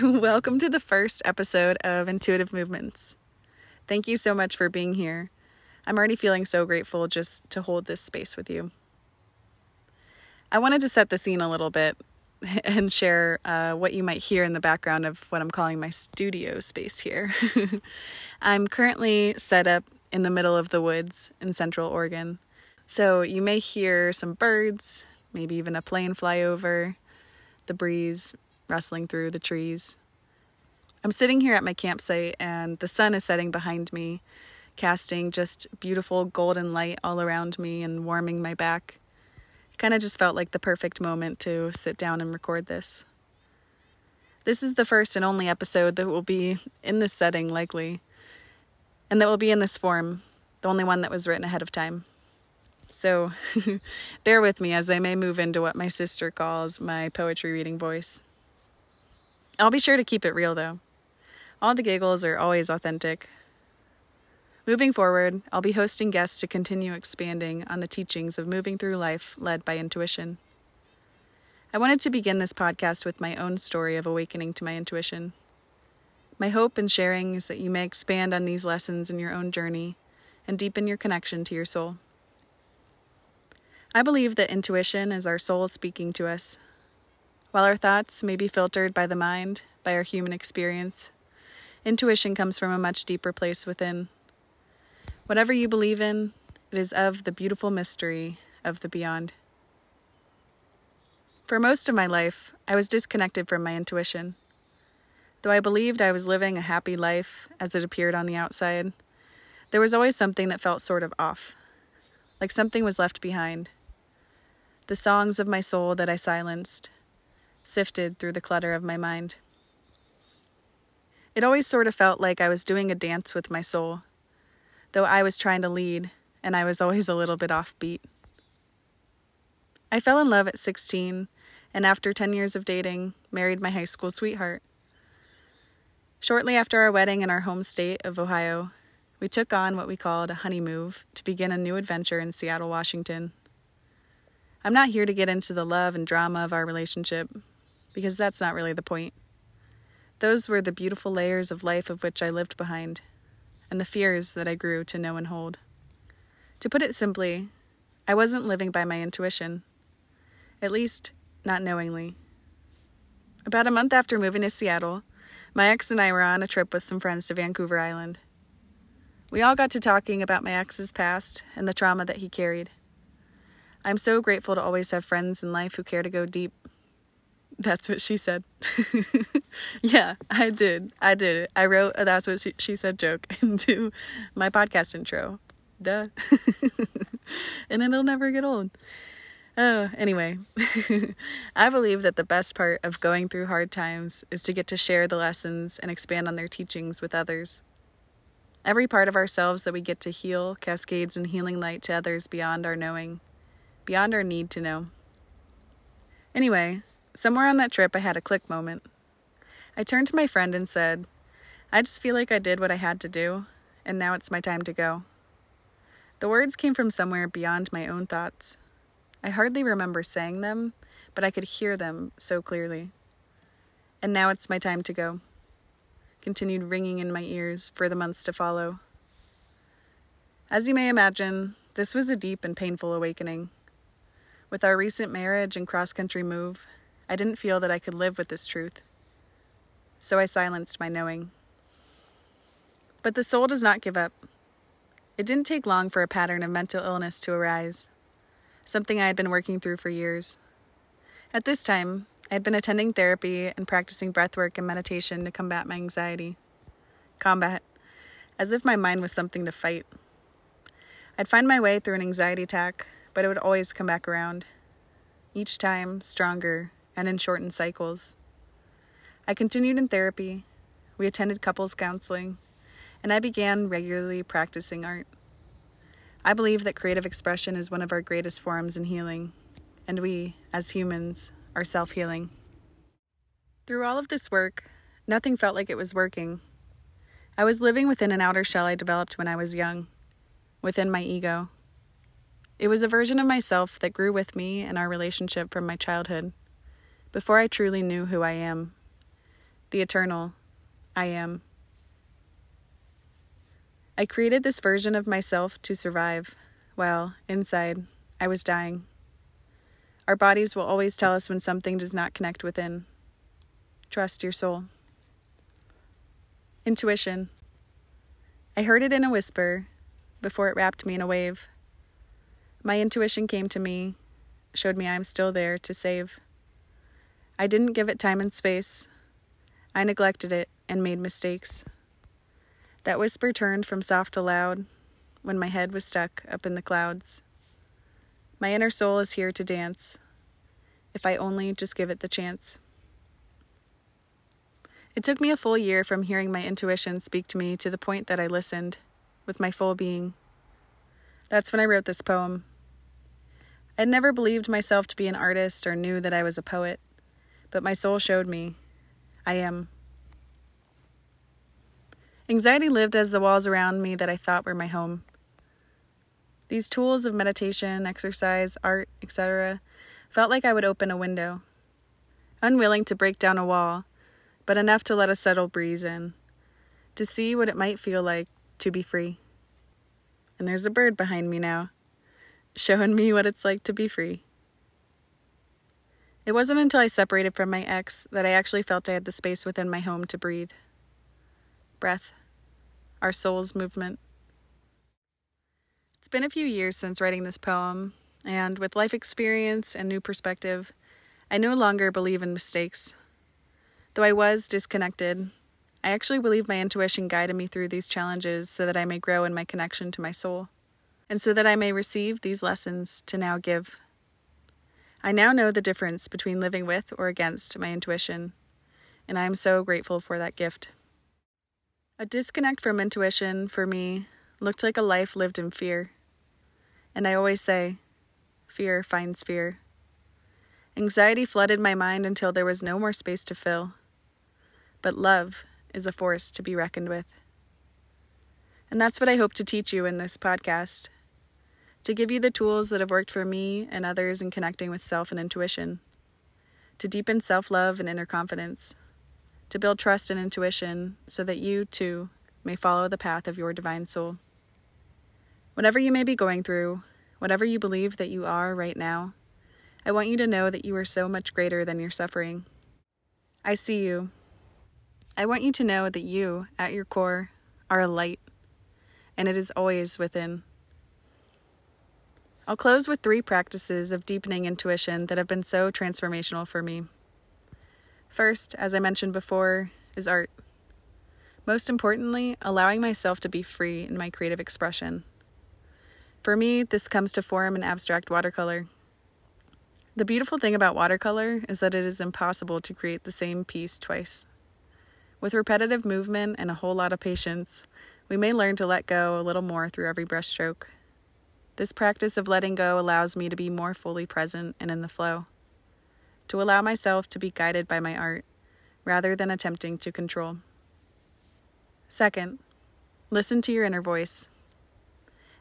Welcome to the first episode of Intuitive Movements. Thank you so much for being here. I'm already feeling so grateful just to hold this space with you. I wanted to set the scene a little bit and share uh, what you might hear in the background of what I'm calling my studio space here. I'm currently set up in the middle of the woods in central Oregon. So you may hear some birds, maybe even a plane fly over, the breeze rustling through the trees. I'm sitting here at my campsite and the sun is setting behind me, casting just beautiful golden light all around me and warming my back. Kind of just felt like the perfect moment to sit down and record this. This is the first and only episode that will be in this setting, likely, and that will be in this form, the only one that was written ahead of time. So bear with me as I may move into what my sister calls my poetry reading voice. I'll be sure to keep it real though. All the giggles are always authentic. Moving forward, I'll be hosting guests to continue expanding on the teachings of moving through life led by intuition. I wanted to begin this podcast with my own story of awakening to my intuition. My hope in sharing is that you may expand on these lessons in your own journey and deepen your connection to your soul. I believe that intuition is our soul speaking to us. While our thoughts may be filtered by the mind, by our human experience, intuition comes from a much deeper place within. Whatever you believe in, it is of the beautiful mystery of the beyond. For most of my life, I was disconnected from my intuition. Though I believed I was living a happy life as it appeared on the outside, there was always something that felt sort of off, like something was left behind the songs of my soul that I silenced, sifted through the clutter of my mind. It always sort of felt like I was doing a dance with my soul, though I was trying to lead and I was always a little bit offbeat. I fell in love at 16 and after 10 years of dating, married my high school sweetheart. Shortly after our wedding in our home state of Ohio, we took on what we called a honey move to begin a new adventure in Seattle, Washington. I'm not here to get into the love and drama of our relationship, because that's not really the point. Those were the beautiful layers of life of which I lived behind, and the fears that I grew to know and hold. To put it simply, I wasn't living by my intuition, at least, not knowingly. About a month after moving to Seattle, my ex and I were on a trip with some friends to Vancouver Island. We all got to talking about my ex's past and the trauma that he carried. I'm so grateful to always have friends in life who care to go deep. That's what she said. yeah, I did. I did. I wrote a that's what she said joke into my podcast intro. Duh. and it'll never get old. Oh, anyway, I believe that the best part of going through hard times is to get to share the lessons and expand on their teachings with others. Every part of ourselves that we get to heal cascades in healing light to others beyond our knowing beyond our need to know. Anyway, somewhere on that trip, I had a click moment. I turned to my friend and said, I just feel like I did what I had to do, and now it's my time to go. The words came from somewhere beyond my own thoughts. I hardly remember saying them, but I could hear them so clearly. And now it's my time to go. Continued ringing in my ears for the months to follow. As you may imagine, this was a deep and painful awakening. With our recent marriage and cross country move, I didn't feel that I could live with this truth. So I silenced my knowing. But the soul does not give up. It didn't take long for a pattern of mental illness to arise, something I had been working through for years. At this time, I had been attending therapy and practicing breathwork and meditation to combat my anxiety. Combat, as if my mind was something to fight. I'd find my way through an anxiety attack, but it would always come back around, each time stronger and in shortened cycles. I continued in therapy, we attended couples counseling, and I began regularly practicing art. I believe that creative expression is one of our greatest forms in healing, and we, as humans, are self healing. Through all of this work, nothing felt like it was working. I was living within an outer shell I developed when I was young, within my ego. It was a version of myself that grew with me and our relationship from my childhood, before I truly knew who I am, the eternal I am. I created this version of myself to survive, while inside, I was dying. Our bodies will always tell us when something does not connect within. Trust your soul. Intuition. I heard it in a whisper before it wrapped me in a wave. My intuition came to me, showed me I'm still there to save. I didn't give it time and space. I neglected it and made mistakes. That whisper turned from soft to loud when my head was stuck up in the clouds. My inner soul is here to dance, if I only just give it the chance. It took me a full year from hearing my intuition speak to me to the point that I listened with my full being. That's when I wrote this poem. I'd never believed myself to be an artist or knew that I was a poet, but my soul showed me I am. Anxiety lived as the walls around me that I thought were my home. These tools of meditation, exercise, art, etc., felt like I would open a window. Unwilling to break down a wall, but enough to let a subtle breeze in, to see what it might feel like to be free. And there's a bird behind me now, showing me what it's like to be free. It wasn't until I separated from my ex that I actually felt I had the space within my home to breathe. Breath our soul's movement. It's been a few years since writing this poem, and with life experience and new perspective, I no longer believe in mistakes. Though I was disconnected, I actually believe my intuition guided me through these challenges so that I may grow in my connection to my soul, and so that I may receive these lessons to now give. I now know the difference between living with or against my intuition, and I am so grateful for that gift. A disconnect from intuition for me looked like a life lived in fear. And I always say, fear finds fear. Anxiety flooded my mind until there was no more space to fill. But love is a force to be reckoned with. And that's what I hope to teach you in this podcast to give you the tools that have worked for me and others in connecting with self and intuition, to deepen self love and inner confidence to build trust and intuition so that you, too, may follow the path of your divine soul. Whatever you may be going through, whatever you believe that you are right now, I want you to know that you are so much greater than your suffering. I see you. I want you to know that you, at your core, are a light, and it is always within. I'll close with three practices of deepening intuition that have been so transformational for me. First, as I mentioned before, is art. Most importantly, allowing myself to be free in my creative expression. For me, this comes to form in abstract watercolor. The beautiful thing about watercolor is that it is impossible to create the same piece twice. With repetitive movement and a whole lot of patience, we may learn to let go a little more through every brushstroke. This practice of letting go allows me to be more fully present and in the flow to allow myself to be guided by my art rather than attempting to control. Second, listen to your inner voice.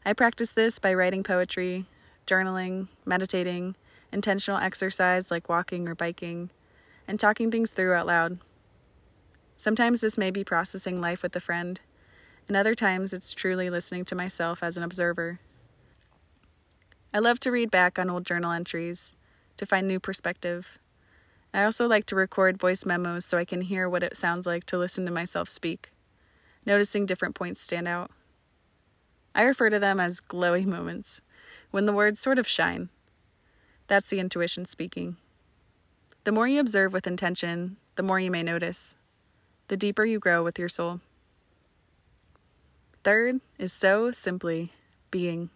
I practice this by writing poetry, journaling, meditating, intentional exercise like walking or biking, and talking things through out loud. Sometimes this may be processing life with a friend, and other times it's truly listening to myself as an observer. I love to read back on old journal entries, to find new perspective. I also like to record voice memos so I can hear what it sounds like to listen to myself speak, noticing different points stand out. I refer to them as glowy moments, when the words sort of shine. That's the intuition speaking. The more you observe with intention, the more you may notice, the deeper you grow with your soul. Third is so simply being.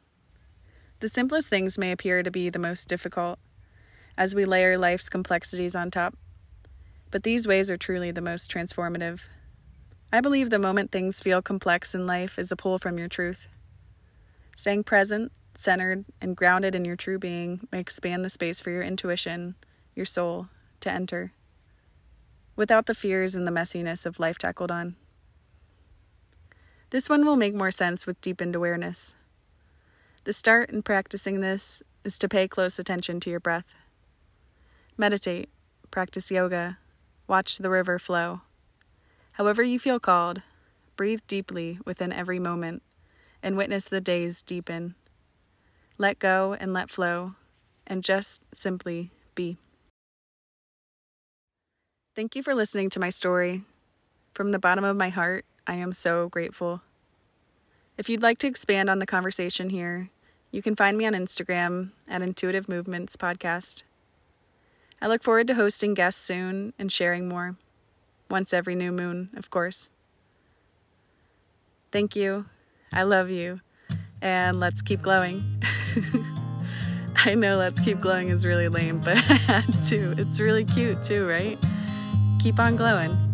The simplest things may appear to be the most difficult as we layer life's complexities on top. But these ways are truly the most transformative. I believe the moment things feel complex in life is a pull from your truth. Staying present, centered, and grounded in your true being may expand the space for your intuition, your soul, to enter, without the fears and the messiness of life tackled on. This one will make more sense with deepened awareness. The start in practicing this is to pay close attention to your breath. Meditate, practice yoga, watch the river flow. However, you feel called, breathe deeply within every moment and witness the days deepen. Let go and let flow, and just simply be. Thank you for listening to my story. From the bottom of my heart, I am so grateful. If you'd like to expand on the conversation here, you can find me on Instagram at Intuitive Movements Podcast. I look forward to hosting guests soon and sharing more. Once every new moon, of course. Thank you. I love you. And let's keep glowing. I know let's keep glowing is really lame, but I had to. It's really cute too, right? Keep on glowing.